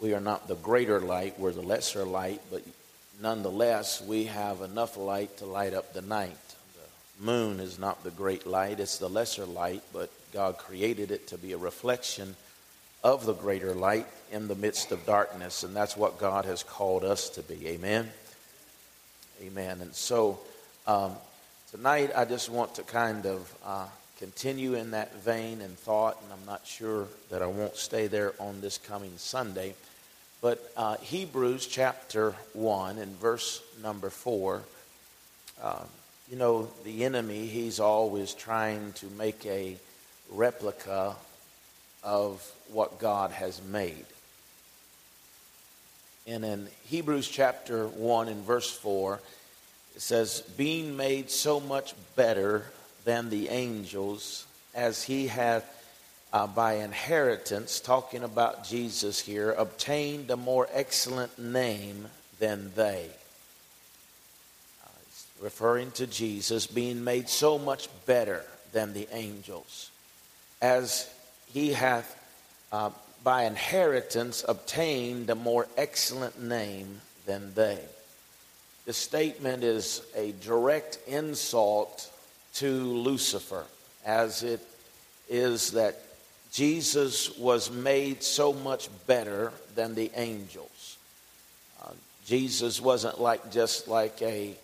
we are not the greater light, we're the lesser light, but nonetheless, we have enough light to light up the night. The moon is not the great light, it's the lesser light, but God created it to be a reflection of the greater light in the midst of darkness, and that's what God has called us to be. Amen. Amen. And so um, tonight, I just want to kind of uh, continue in that vein and thought, and I'm not sure that I won't stay there on this coming Sunday. But uh, Hebrews chapter 1 and verse number 4, uh, you know, the enemy, he's always trying to make a replica of what God has made. And in Hebrews chapter 1 and verse 4, it says, Being made so much better than the angels, as he hath uh, by inheritance, talking about Jesus here, obtained a more excellent name than they. Uh, referring to Jesus being made so much better than the angels, as he hath uh, by inheritance obtained a more excellent name than they. The statement is a direct insult to Lucifer, as it is that Jesus was made so much better than the angels. Uh, Jesus wasn't like just like a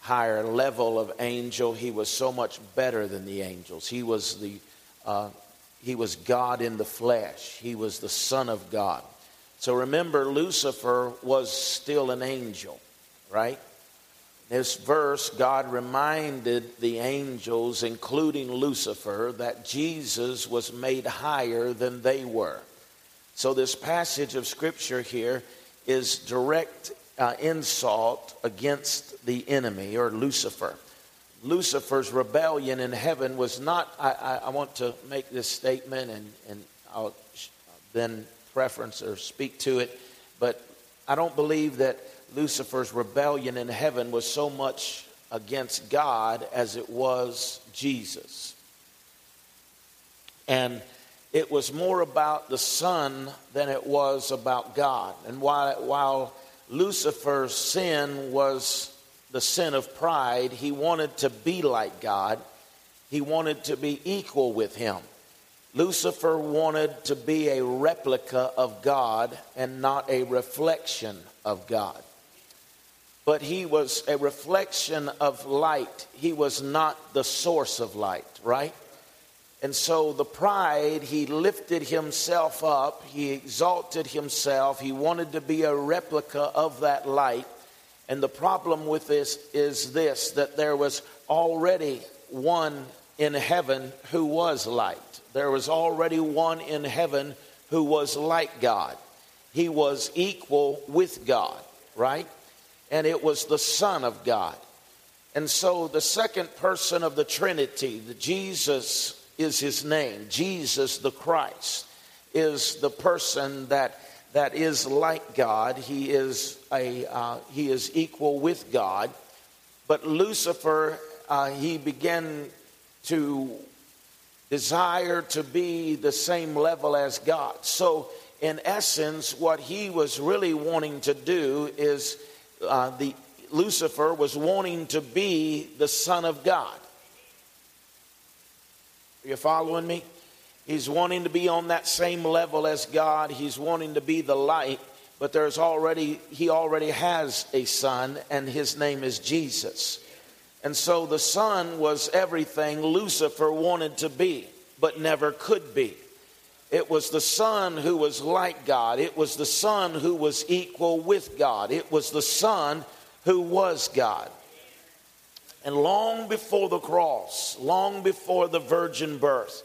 higher level of angel. He was so much better than the angels. He was the uh, he was God in the flesh. He was the Son of God. So remember, Lucifer was still an angel, right? This verse, God reminded the angels, including Lucifer, that Jesus was made higher than they were. So, this passage of Scripture here is direct uh, insult against the enemy or Lucifer. Lucifer's rebellion in heaven was not, I, I, I want to make this statement and, and I'll then preference or speak to it, but I don't believe that Lucifer's rebellion in heaven was so much against God as it was Jesus. And it was more about the Son than it was about God. And while, while Lucifer's sin was the sin of pride, he wanted to be like God, he wanted to be equal with Him. Lucifer wanted to be a replica of God and not a reflection of God but he was a reflection of light. He was not the source of light, right? And so the pride, he lifted himself up, he exalted himself, he wanted to be a replica of that light. And the problem with this is this that there was already one in heaven who was light. There was already one in heaven who was like God. He was equal with God, right? And it was the Son of God. And so the second person of the Trinity, the Jesus is his name, Jesus the Christ, is the person that that is like God. He is a uh, he is equal with God. But Lucifer, uh, he began to desire to be the same level as God. So, in essence, what he was really wanting to do is uh, the Lucifer was wanting to be the Son of God. Are you following me? He's wanting to be on that same level as God. He's wanting to be the light, but there's already he already has a son and his name is Jesus. And so the son was everything Lucifer wanted to be, but never could be. It was the Son who was like God. It was the Son who was equal with God. It was the Son who was God. And long before the cross, long before the virgin birth,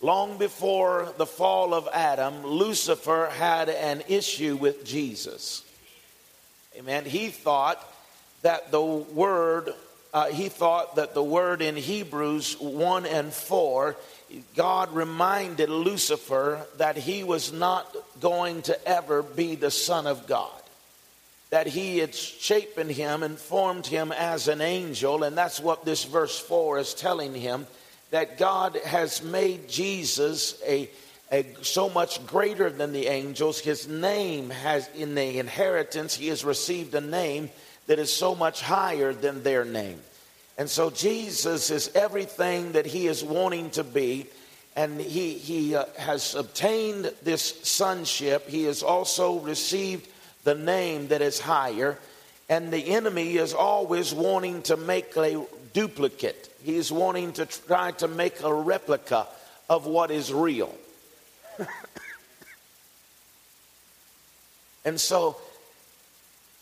long before the fall of Adam, Lucifer had an issue with Jesus. Amen. He thought that the word, uh, he thought that the word in Hebrews 1 and 4 God reminded Lucifer that he was not going to ever be the Son of God. That he had shapen him and formed him as an angel, and that's what this verse 4 is telling him that God has made Jesus a, a, so much greater than the angels. His name has, in the inheritance, he has received a name that is so much higher than their name. And so Jesus is everything that he is wanting to be. And he, he uh, has obtained this sonship. He has also received the name that is higher. And the enemy is always wanting to make a duplicate, he's wanting to try to make a replica of what is real. and so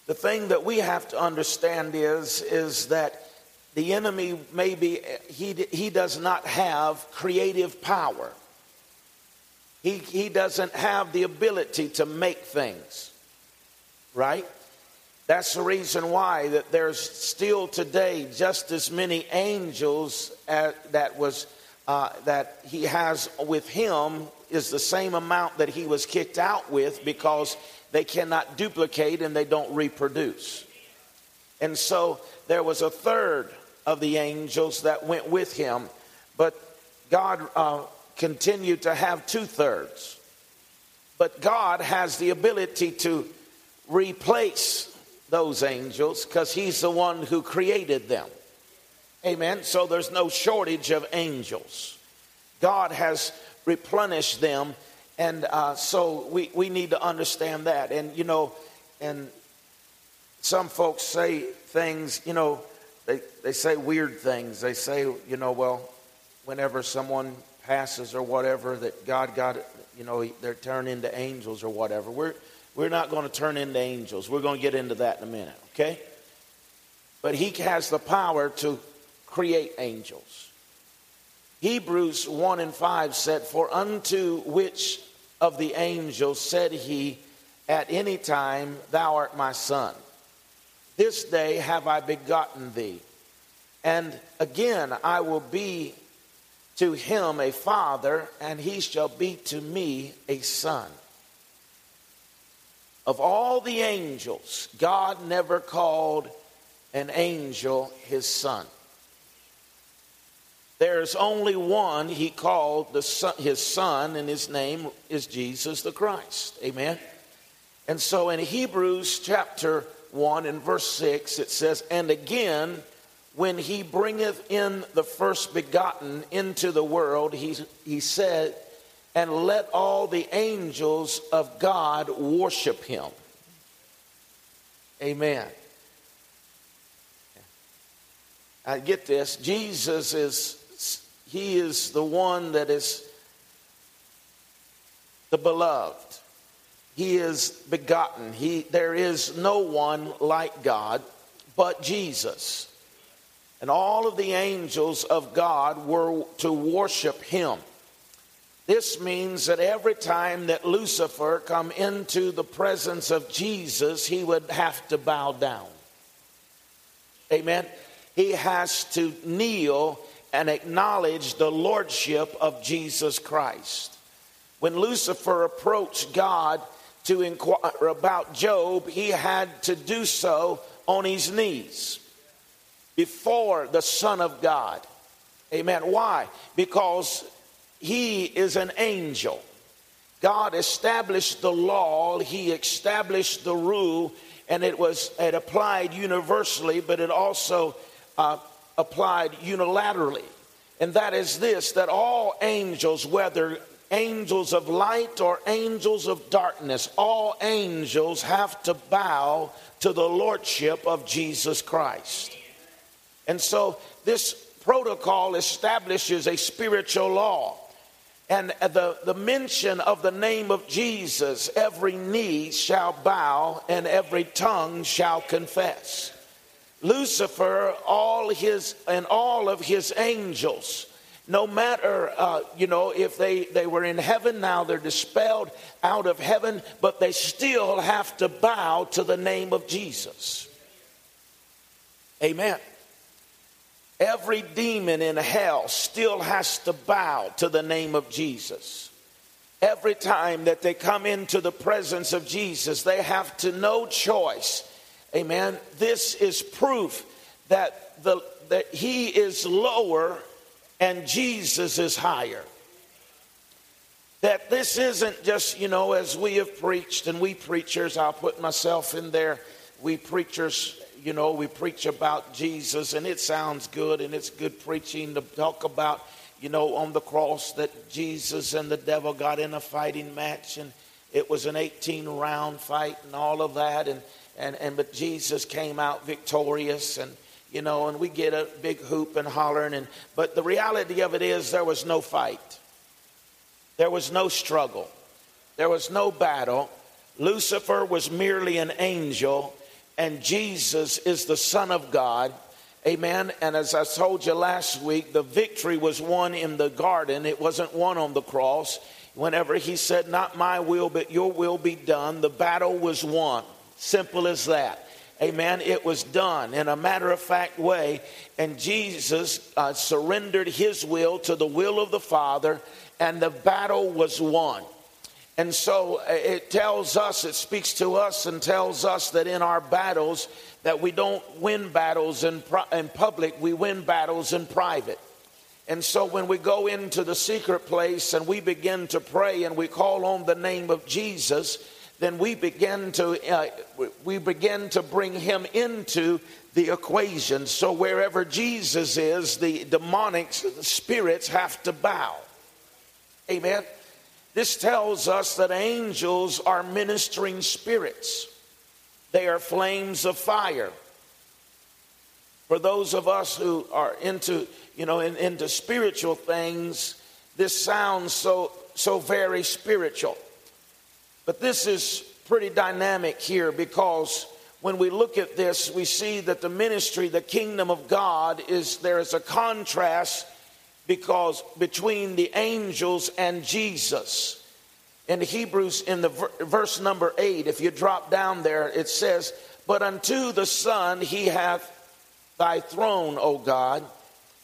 the thing that we have to understand is, is that the enemy maybe he, he does not have creative power. He, he doesn't have the ability to make things, right? That's the reason why that there's still today just as many angels as, that was uh, that he has with him is the same amount that he was kicked out with because they cannot duplicate and they don't reproduce. And so there was a third of the angels that went with him, but God uh, continued to have two thirds. But God has the ability to replace those angels because he's the one who created them. Amen. So there's no shortage of angels. God has replenished them and uh, so we, we need to understand that. And, you know, and some folks say things, you know, they, they say weird things. They say, you know, well, whenever someone passes or whatever, that God got, you know, they're turned into angels or whatever. We're, we're not going to turn into angels. We're going to get into that in a minute, okay? But He has the power to create angels. Hebrews 1 and 5 said, For unto which of the angels said he at any time, Thou art my son? This day have I begotten thee. And again I will be to him a father, and he shall be to me a son. Of all the angels, God never called an angel his son. There's only one he called son, his son, and his name is Jesus the Christ. Amen. And so in Hebrews chapter 1 and verse 6, it says, And again, when he bringeth in the first begotten into the world, he, he said, And let all the angels of God worship him. Amen. I get this. Jesus is he is the one that is the beloved. He is begotten. He, there is no one like God but Jesus. And all of the angels of God were to worship him. This means that every time that Lucifer come into the presence of Jesus, he would have to bow down. Amen. He has to kneel and acknowledge the lordship of Jesus Christ. When Lucifer approached God to inquire about Job, he had to do so on his knees before the Son of God. Amen. Why? Because he is an angel. God established the law, he established the rule, and it was it applied universally, but it also uh, applied unilaterally. And that is this that all angels, whether angels of light or angels of darkness, all angels have to bow to the lordship of Jesus Christ. And so this protocol establishes a spiritual law. And the, the mention of the name of Jesus, every knee shall bow and every tongue shall confess. Lucifer, all his and all of his angels, no matter uh, you know if they they were in heaven now they're dispelled out of heaven, but they still have to bow to the name of Jesus. Amen. Every demon in hell still has to bow to the name of Jesus. Every time that they come into the presence of Jesus, they have to no choice Amen. This is proof that, the, that he is lower and Jesus is higher. that this isn't just, you know, as we have preached, and we preachers, I'll put myself in there, we preachers, you know, we preach about Jesus, and it sounds good, and it's good preaching to talk about, you know, on the cross that Jesus and the devil got in a fighting match, and it was an 18 round fight, and all of that, and, and, and but Jesus came out victorious, and, you know, and we get a big hoop and hollering, and, but the reality of it is there was no fight. There was no struggle. There was no battle. Lucifer was merely an angel, and Jesus is the Son of God. Amen. And as I told you last week, the victory was won in the garden, it wasn't won on the cross. Whenever he said, Not my will, but your will be done, the battle was won. Simple as that. Amen. It was done in a matter of fact way. And Jesus uh, surrendered his will to the will of the Father and the battle was won. And so uh, it tells us, it speaks to us and tells us that in our battles, that we don't win battles in, in public, we win battles in private. And so when we go into the secret place and we begin to pray and we call on the name of Jesus, then we begin to uh, we begin to bring him into the equation. So wherever Jesus is, the demonic spirits have to bow. Amen. This tells us that angels are ministering spirits, they are flames of fire. For those of us who are into, you know, in, into spiritual things, this sounds so so very spiritual. But this is pretty dynamic here because when we look at this, we see that the ministry, the kingdom of God, is there is a contrast because between the angels and Jesus. In Hebrews, in the verse number eight, if you drop down there, it says, But unto the Son he hath thy throne, O God,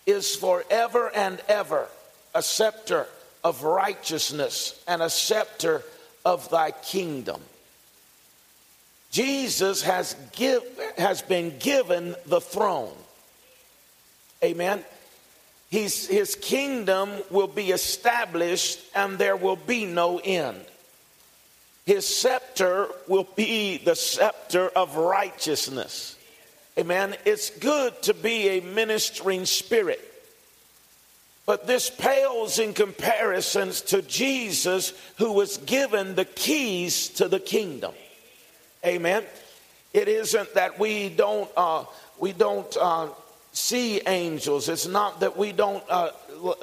is forever and ever a scepter of righteousness and a scepter of thy kingdom. Jesus has, give, has been given the throne. Amen. He's, his kingdom will be established and there will be no end. His scepter will be the scepter of righteousness. Amen. It's good to be a ministering spirit. But this pales in comparison to Jesus, who was given the keys to the kingdom. Amen. It isn't that we don't uh, we don't uh, see angels. It's not that we don't uh,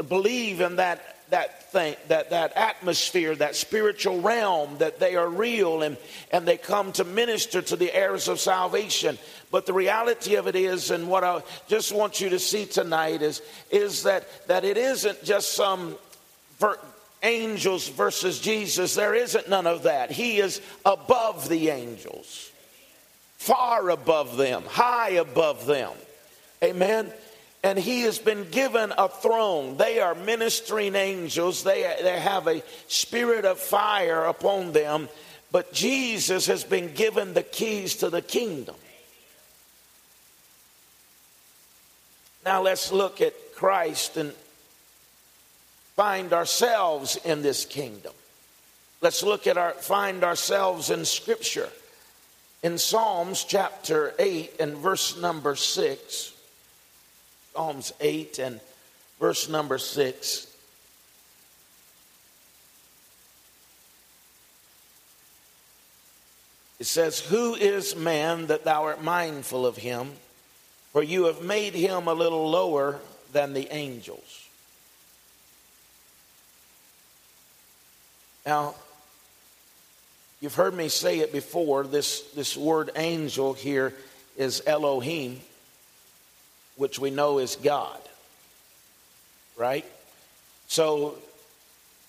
believe in that that thing, that, that atmosphere, that spiritual realm, that they are real and, and they come to minister to the heirs of salvation. But the reality of it is, and what I just want you to see tonight is, is that, that it isn't just some ver- angels versus Jesus. There isn't none of that. He is above the angels, far above them, high above them. Amen. And he has been given a throne. They are ministering angels. They, they have a spirit of fire upon them. But Jesus has been given the keys to the kingdom. Now let's look at Christ and find ourselves in this kingdom. Let's look at our find ourselves in scripture. In Psalms chapter 8 and verse number 6. Psalms 8 and verse number 6. It says, Who is man that thou art mindful of him? For you have made him a little lower than the angels. Now, you've heard me say it before. This, this word angel here is Elohim which we know is God. Right? So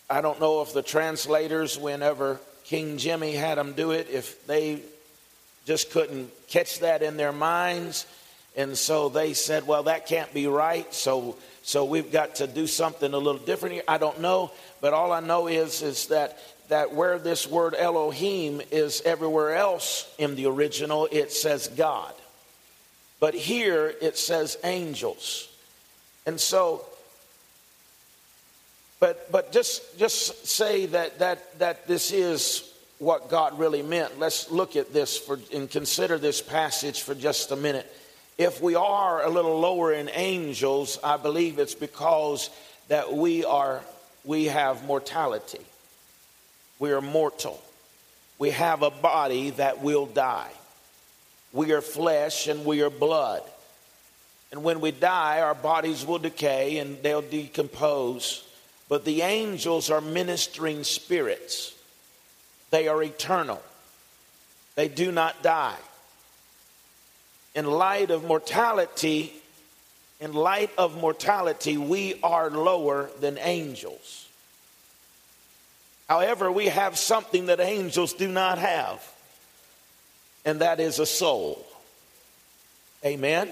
I don't know if the translators, whenever King Jimmy had them do it, if they just couldn't catch that in their minds. And so they said, well, that can't be right. So, so we've got to do something a little different here. I don't know. But all I know is, is that, that where this word Elohim is everywhere else in the original, it says God. But here it says angels. And so But, but just, just say that, that, that this is what God really meant. Let's look at this for, and consider this passage for just a minute. If we are a little lower in angels, I believe it's because that we are we have mortality. We are mortal. We have a body that will die. We are flesh and we are blood. And when we die, our bodies will decay and they'll decompose. But the angels are ministering spirits, they are eternal, they do not die. In light of mortality, in light of mortality, we are lower than angels. However, we have something that angels do not have, and that is a soul. Amen.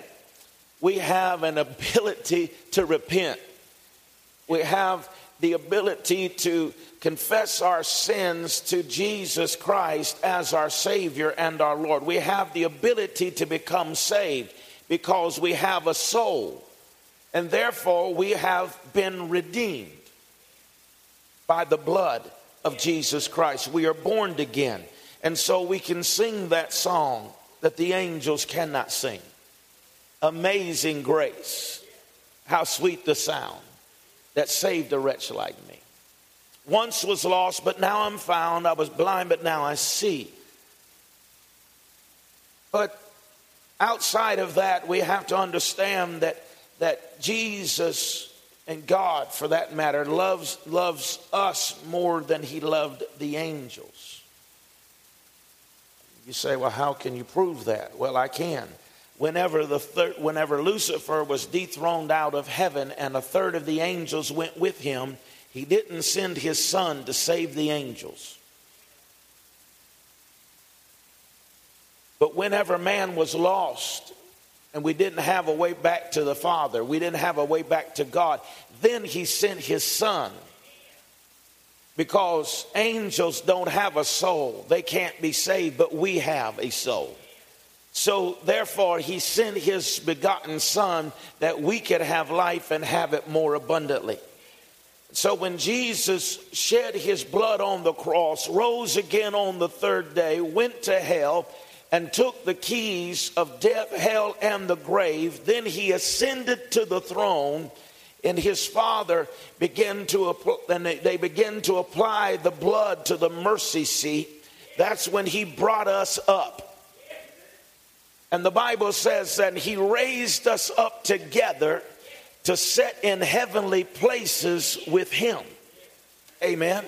We have an ability to repent. We have the ability to confess our sins to Jesus Christ as our Savior and our Lord. We have the ability to become saved because we have a soul, and therefore we have been redeemed by the blood of Jesus Christ. We are born again, and so we can sing that song that the angels cannot sing. Amazing grace, how sweet the sound that saved a wretch like me. Once was lost, but now I'm found. I was blind, but now I see. But outside of that, we have to understand that, that Jesus and God, for that matter, loves, loves us more than he loved the angels. You say, well, how can you prove that? Well, I can. Whenever, the thir- whenever Lucifer was dethroned out of heaven and a third of the angels went with him, he didn't send his son to save the angels. But whenever man was lost and we didn't have a way back to the Father, we didn't have a way back to God, then he sent his son. Because angels don't have a soul, they can't be saved, but we have a soul. So, therefore, he sent his begotten son that we could have life and have it more abundantly. So, when Jesus shed his blood on the cross, rose again on the third day, went to hell, and took the keys of death, hell, and the grave. Then he ascended to the throne, and his father began to and they began to apply the blood to the mercy seat. That's when he brought us up. And the Bible says that he raised us up together to set in heavenly places with him. Amen.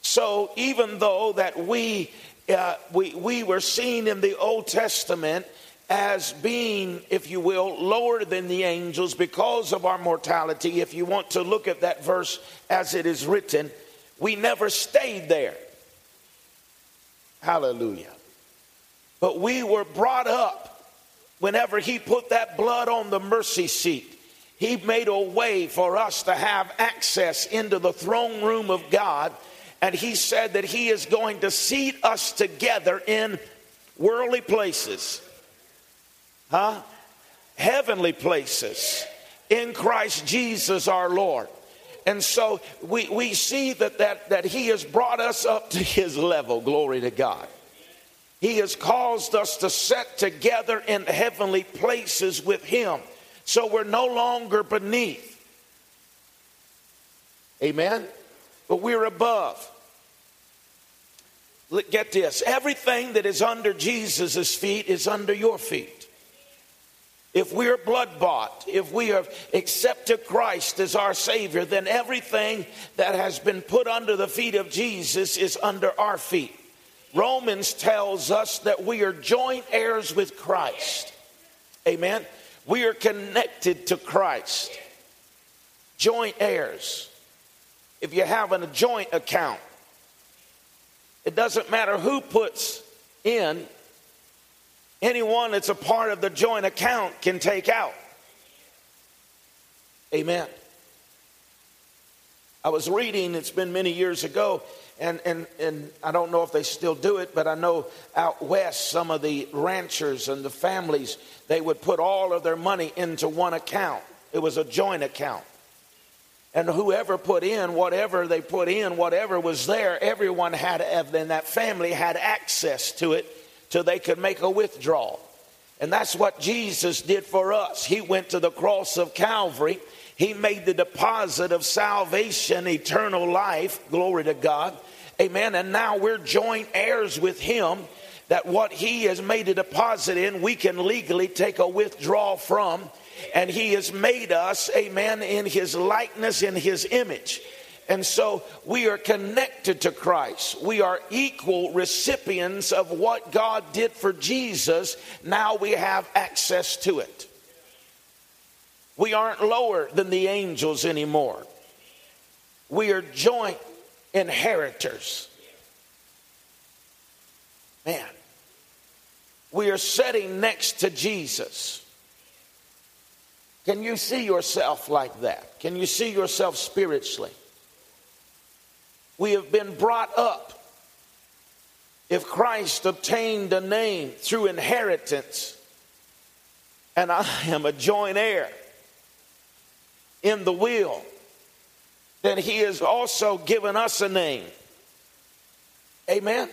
So even though that we uh, we, we were seen in the Old Testament as being, if you will, lower than the angels because of our mortality. If you want to look at that verse as it is written, we never stayed there. Hallelujah. But we were brought up whenever He put that blood on the mercy seat. He made a way for us to have access into the throne room of God and he said that he is going to seat us together in worldly places, huh? Heavenly places in Christ Jesus our Lord. And so we, we see that, that, that he has brought us up to his level. Glory to God. He has caused us to set together in heavenly places with him. So we're no longer beneath. Amen? But we're above. Get this everything that is under Jesus' feet is under your feet. If we are blood bought, if we have accepted Christ as our Savior, then everything that has been put under the feet of Jesus is under our feet. Romans tells us that we are joint heirs with Christ. Amen. We are connected to Christ. Joint heirs. If you have a joint account, it doesn't matter who puts in, anyone that's a part of the joint account can take out. Amen. I was reading, it's been many years ago, and, and, and I don't know if they still do it, but I know out west, some of the ranchers and the families, they would put all of their money into one account. It was a joint account. And whoever put in whatever they put in, whatever was there, everyone had, in that family had access to it till they could make a withdrawal. And that's what Jesus did for us. He went to the cross of Calvary. He made the deposit of salvation, eternal life. Glory to God. Amen. And now we're joint heirs with Him that what He has made a deposit in, we can legally take a withdrawal from and he has made us, amen, in his likeness, in his image. And so we are connected to Christ. We are equal recipients of what God did for Jesus. Now we have access to it. We aren't lower than the angels anymore. We are joint inheritors. Man, we are sitting next to Jesus. Can you see yourself like that? Can you see yourself spiritually? We have been brought up. If Christ obtained a name through inheritance, and I am a joint heir in the will, then he has also given us a name. Amen?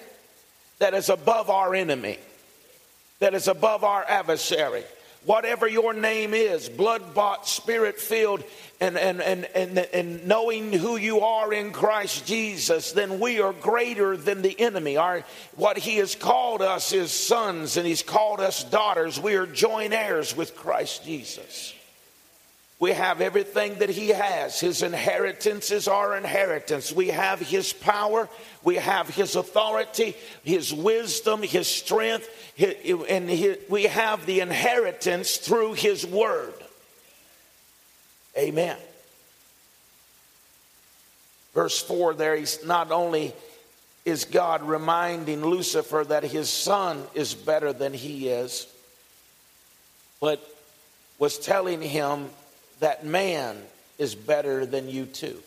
That is above our enemy, that is above our adversary whatever your name is, blood bought, spirit filled, and, and, and, and, and knowing who you are in Christ Jesus, then we are greater than the enemy. Our, what he has called us is sons and he's called us daughters. We are joint heirs with Christ Jesus. We have everything that he has. His inheritance is our inheritance. We have his power, we have his authority, his wisdom, his strength, and we have the inheritance through his word. Amen. Verse 4 there, he's not only is God reminding Lucifer that his son is better than he is, but was telling him that man is better than you too.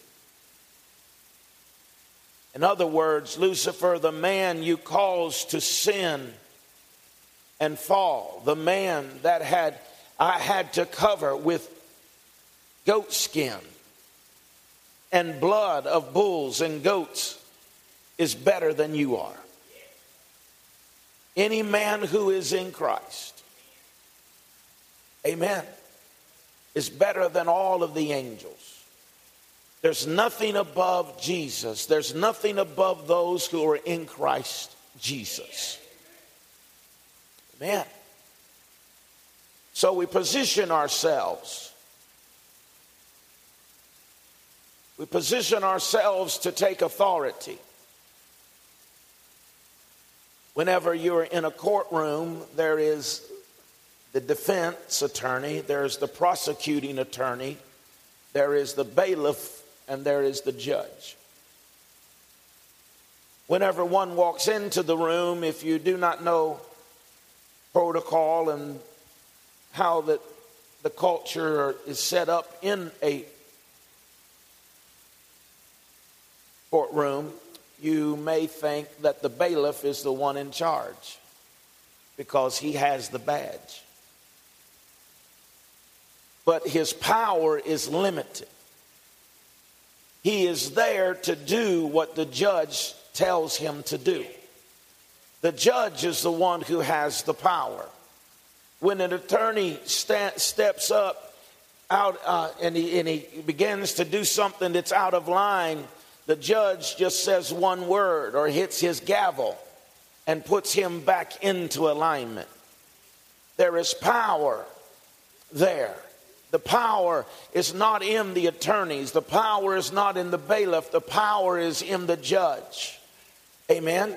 In other words, Lucifer, the man you caused to sin and fall, the man that had I had to cover with goat skin and blood of bulls and goats is better than you are. Any man who is in Christ. Amen is better than all of the angels. There's nothing above Jesus. There's nothing above those who are in Christ Jesus. Amen. So we position ourselves. We position ourselves to take authority. Whenever you're in a courtroom, there is the defense attorney, there's the prosecuting attorney, there is the bailiff, and there is the judge. Whenever one walks into the room, if you do not know protocol and how that the culture is set up in a courtroom, you may think that the bailiff is the one in charge because he has the badge but his power is limited. He is there to do what the judge tells him to do. The judge is the one who has the power. When an attorney sta- steps up out uh, and, he, and he begins to do something that's out of line, the judge just says one word or hits his gavel and puts him back into alignment. There is power there. The power is not in the attorneys. The power is not in the bailiff. The power is in the judge. Amen.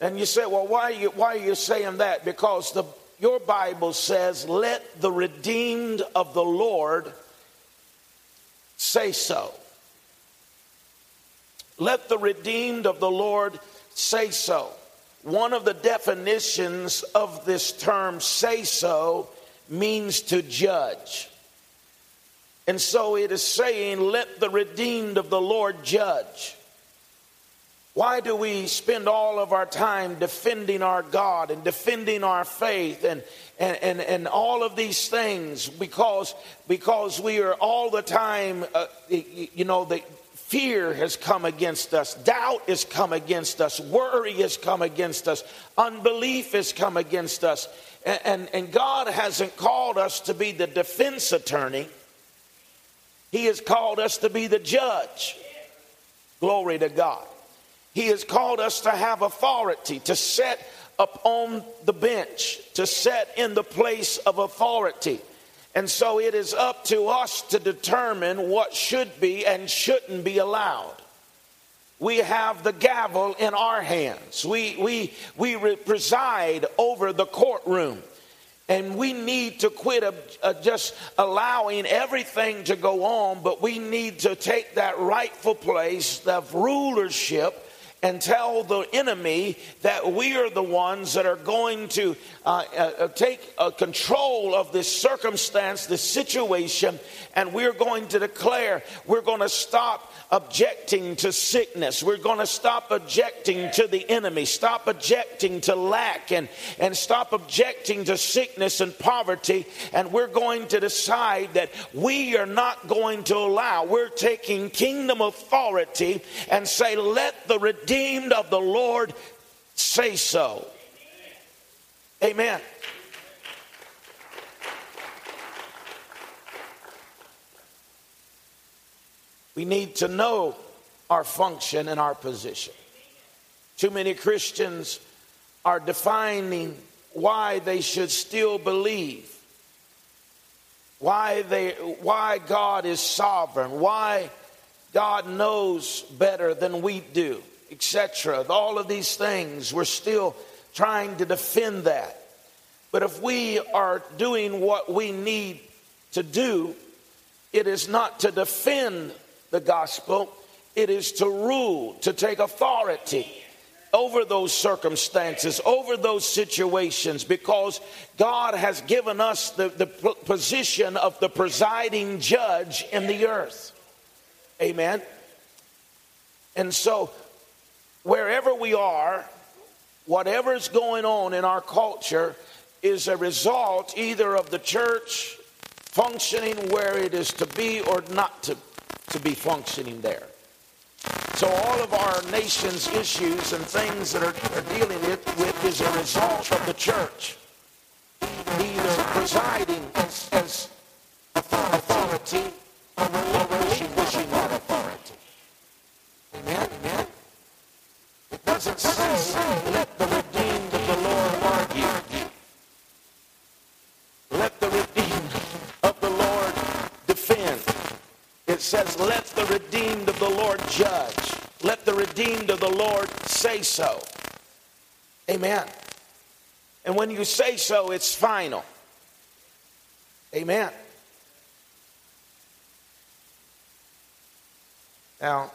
And you say, well, why are you, why are you saying that? Because the, your Bible says, let the redeemed of the Lord say so. Let the redeemed of the Lord say so. One of the definitions of this term, say so, means to judge. And so it is saying, let the redeemed of the Lord judge. Why do we spend all of our time defending our God and defending our faith and, and, and, and all of these things? Because, because we are all the time, uh, you know, the fear has come against us, doubt has come against us, worry has come against us, unbelief has come against us. And, and, and God hasn't called us to be the defense attorney, He has called us to be the judge. Glory to God. He has called us to have authority, to set upon the bench, to set in the place of authority. And so it is up to us to determine what should be and shouldn't be allowed. We have the gavel in our hands. We, we, we preside over the courtroom. And we need to quit uh, uh, just allowing everything to go on, but we need to take that rightful place of rulership and tell the enemy that we are the ones that are going to uh, uh, take uh, control of this circumstance, this situation, and we're going to declare we're going to stop objecting to sickness. We're going to stop objecting to the enemy, stop objecting to lack, and, and stop objecting to sickness and poverty. And we're going to decide that we are not going to allow, we're taking kingdom authority and say, let the redeemed of the Lord say so. Amen. We need to know our function and our position. Too many Christians are defining why they should still believe, why, they, why God is sovereign, why God knows better than we do, etc. All of these things, we're still trying to defend that. But if we are doing what we need to do, it is not to defend the gospel, it is to rule, to take authority over those circumstances, over those situations, because God has given us the, the position of the presiding judge in the earth. Amen. And so, wherever we are, whatever's going on in our culture is a result either of the church functioning where it is to be or not to to be functioning there. So all of our nation's issues and things that are, are dealing with is a result of the church either presiding as, as authority or relinquishing that authority. Amen? Amen? It doesn't say, let the redeemed of the Lord argue. Let the redeemed of the Lord defend. It says, Let the redeemed of the Lord judge. Let the redeemed of the Lord say so. Amen. And when you say so, it's final. Amen. Now,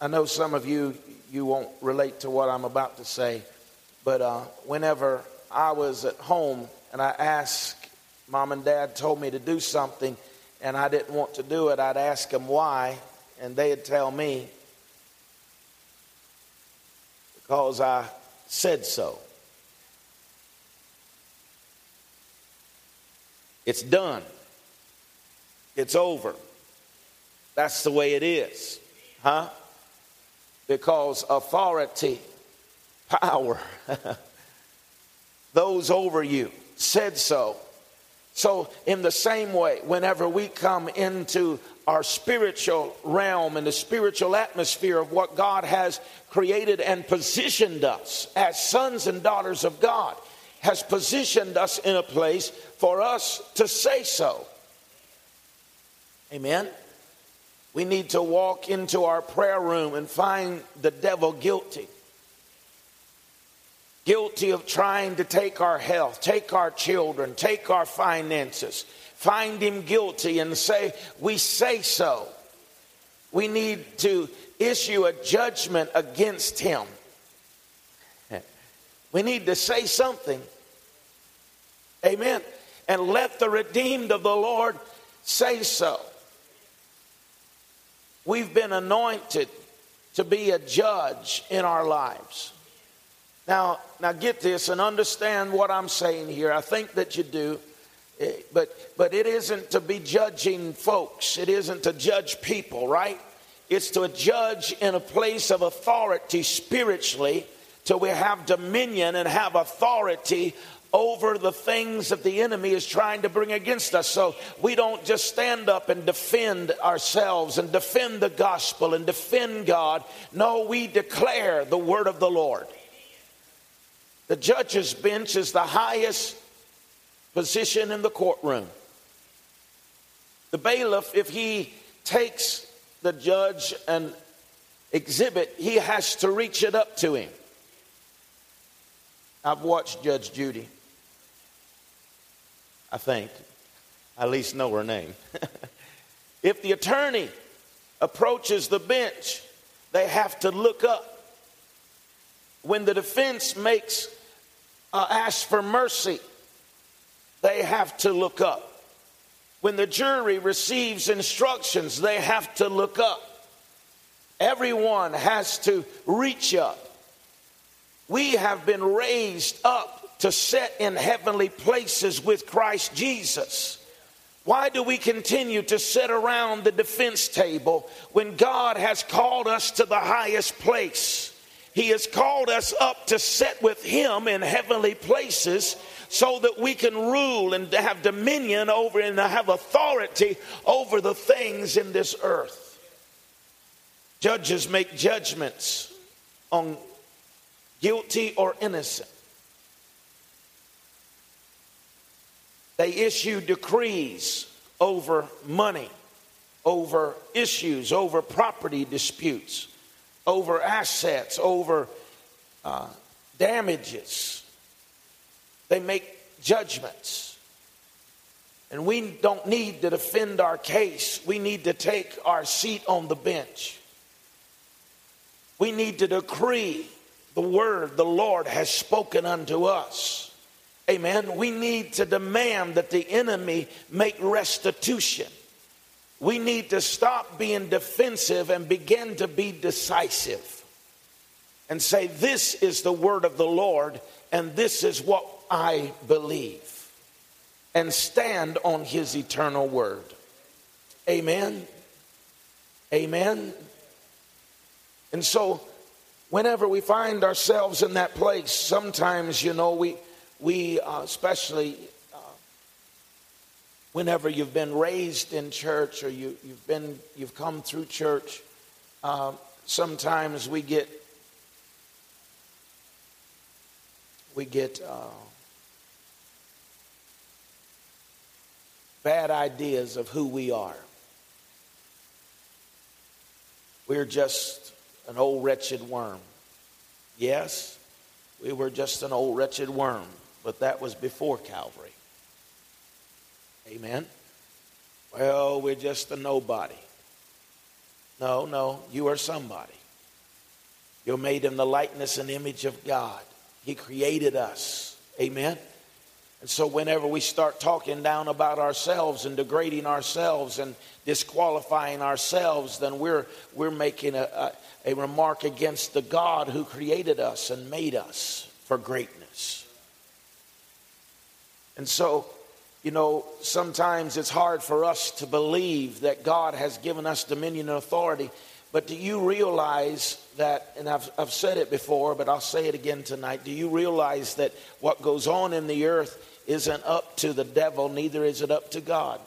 I know some of you, you won't relate to what I'm about to say, but uh, whenever I was at home and I asked, mom and dad told me to do something, and I didn't want to do it, I'd ask them why, and they'd tell me because I said so. It's done. It's over. That's the way it is. Huh? Because authority, power, those over you said so. So, in the same way, whenever we come into our spiritual realm and the spiritual atmosphere of what God has created and positioned us as sons and daughters of God, has positioned us in a place for us to say so. Amen. We need to walk into our prayer room and find the devil guilty guilty of trying to take our health, take our children, take our finances. Find him guilty and say, We say so. We need to issue a judgment against him. We need to say something. Amen. And let the redeemed of the Lord say so. We've been anointed to be a judge in our lives. Now, now get this and understand what I'm saying here. I think that you do. Eh, but but it isn't to be judging folks. It isn't to judge people, right? It's to judge in a place of authority spiritually till we have dominion and have authority over the things that the enemy is trying to bring against us. So we don't just stand up and defend ourselves and defend the gospel and defend God. No, we declare the word of the Lord. The judge's bench is the highest position in the courtroom. The bailiff, if he takes the judge and exhibit, he has to reach it up to him. I've watched Judge Judy. I think. I at least know her name. if the attorney approaches the bench, they have to look up. When the defense makes uh, ask for mercy, they have to look up. When the jury receives instructions, they have to look up. Everyone has to reach up. We have been raised up to sit in heavenly places with Christ Jesus. Why do we continue to sit around the defense table when God has called us to the highest place? He has called us up to sit with Him in heavenly places so that we can rule and have dominion over and have authority over the things in this earth. Judges make judgments on guilty or innocent. They issue decrees over money, over issues, over property disputes, over assets, over uh, damages they make judgments. And we don't need to defend our case. We need to take our seat on the bench. We need to decree the word the Lord has spoken unto us. Amen. We need to demand that the enemy make restitution. We need to stop being defensive and begin to be decisive and say, This is the word of the Lord, and this is what I believe and stand on his eternal word. Amen. Amen. And so, whenever we find ourselves in that place, sometimes, you know, we, we uh, especially whenever you've been raised in church or you, you've been, you've come through church, uh, sometimes we get, we get, uh, bad ideas of who we are. We're just an old wretched worm. Yes, we were just an old wretched worm, but that was before Calvary. Amen. Well, we're just a nobody. No, no, you are somebody. You're made in the likeness and image of God. He created us. Amen. And so, whenever we start talking down about ourselves and degrading ourselves and disqualifying ourselves, then we're, we're making a, a, a remark against the God who created us and made us for greatness. And so, you know, sometimes it's hard for us to believe that God has given us dominion and authority. But do you realize that, and I've, I've said it before, but I'll say it again tonight. Do you realize that what goes on in the earth isn't up to the devil, neither is it up to God.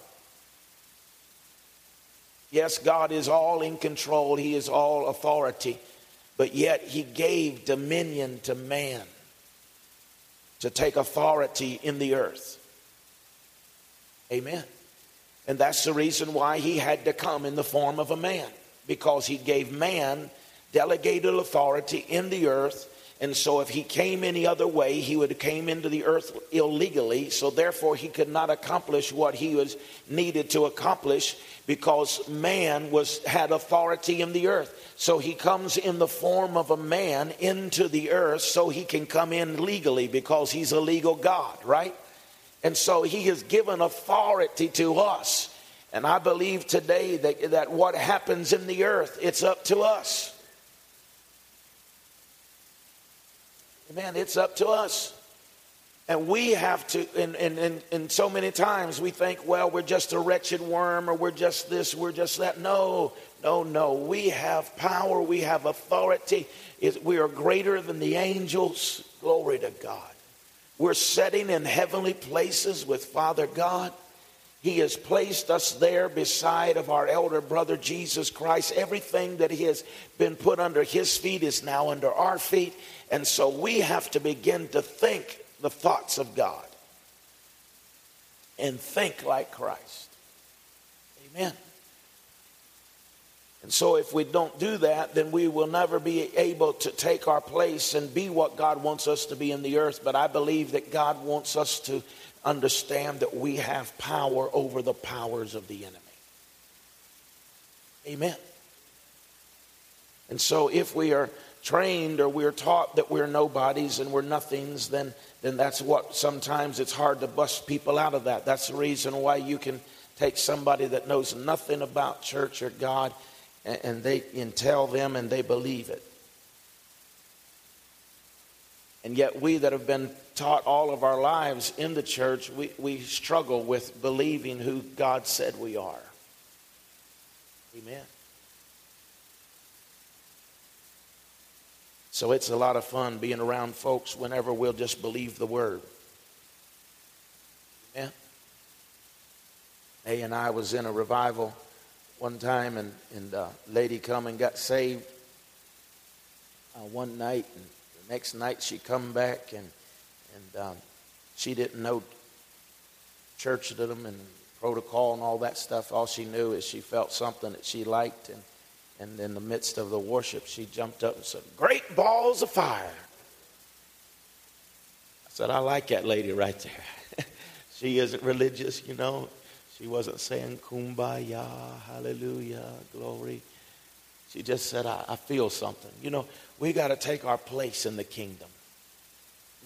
Yes, God is all in control, He is all authority, but yet He gave dominion to man to take authority in the earth. Amen. And that's the reason why He had to come in the form of a man, because He gave man delegated authority in the earth and so if he came any other way, he would have came into the earth illegally. So therefore he could not accomplish what he was needed to accomplish because man was had authority in the earth. So he comes in the form of a man into the earth so he can come in legally because he's a legal God, right? And so he has given authority to us. And I believe today that, that what happens in the earth, it's up to us. Man, it's up to us. And we have to, and, and, and, and so many times we think, well, we're just a wretched worm or we're just this, we're just that. No, no, no. We have power, we have authority. we are greater than the angels. Glory to God. We're sitting in heavenly places with Father God. He has placed us there beside of our elder brother Jesus Christ. Everything that he has been put under his feet is now under our feet. And so we have to begin to think the thoughts of God and think like Christ. Amen. And so, if we don't do that, then we will never be able to take our place and be what God wants us to be in the earth. But I believe that God wants us to understand that we have power over the powers of the enemy. Amen. And so, if we are trained or we're taught that we're nobodies and we're nothings, then, then that's what sometimes it's hard to bust people out of that. That's the reason why you can take somebody that knows nothing about church or God and, and they and tell them and they believe it. And yet, we that have been taught all of our lives in the church, we, we struggle with believing who God said we are. Amen. So it's a lot of fun being around folks whenever we'll just believe the word. Amen. May and I was in a revival one time, and, and a lady come and got saved uh, one night, and the next night she come back, and, and um, she didn't know churchdom and protocol and all that stuff. All she knew is she felt something that she liked, and and in the midst of the worship, she jumped up and said, Great balls of fire. I said, I like that lady right there. she isn't religious, you know. She wasn't saying kumbaya, hallelujah, glory. She just said, I, I feel something. You know, we got to take our place in the kingdom.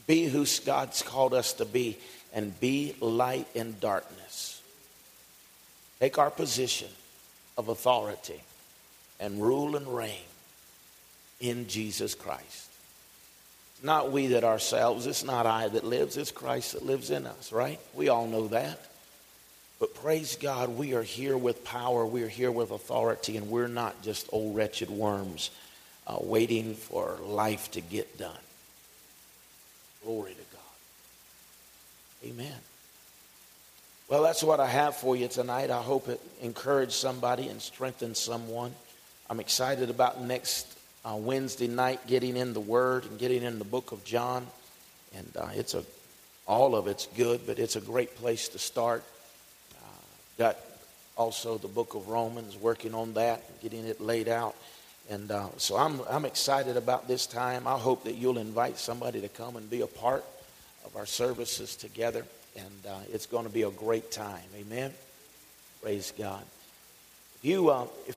Be who God's called us to be and be light in darkness. Take our position of authority and rule and reign in Jesus Christ. It's not we that ourselves, it's not I that lives, it's Christ that lives in us, right? We all know that. But praise God, we are here with power, we are here with authority, and we're not just old wretched worms uh, waiting for life to get done. Glory to God. Amen. Well, that's what I have for you tonight. I hope it encouraged somebody and strengthened someone. I'm excited about next uh, Wednesday night getting in the Word and getting in the book of John. And uh, it's a, all of it's good, but it's a great place to start. Got also the book of Romans, working on that, getting it laid out. And uh, so I'm, I'm excited about this time. I hope that you'll invite somebody to come and be a part of our services together. And uh, it's going to be a great time. Amen. Praise God. If you, uh, if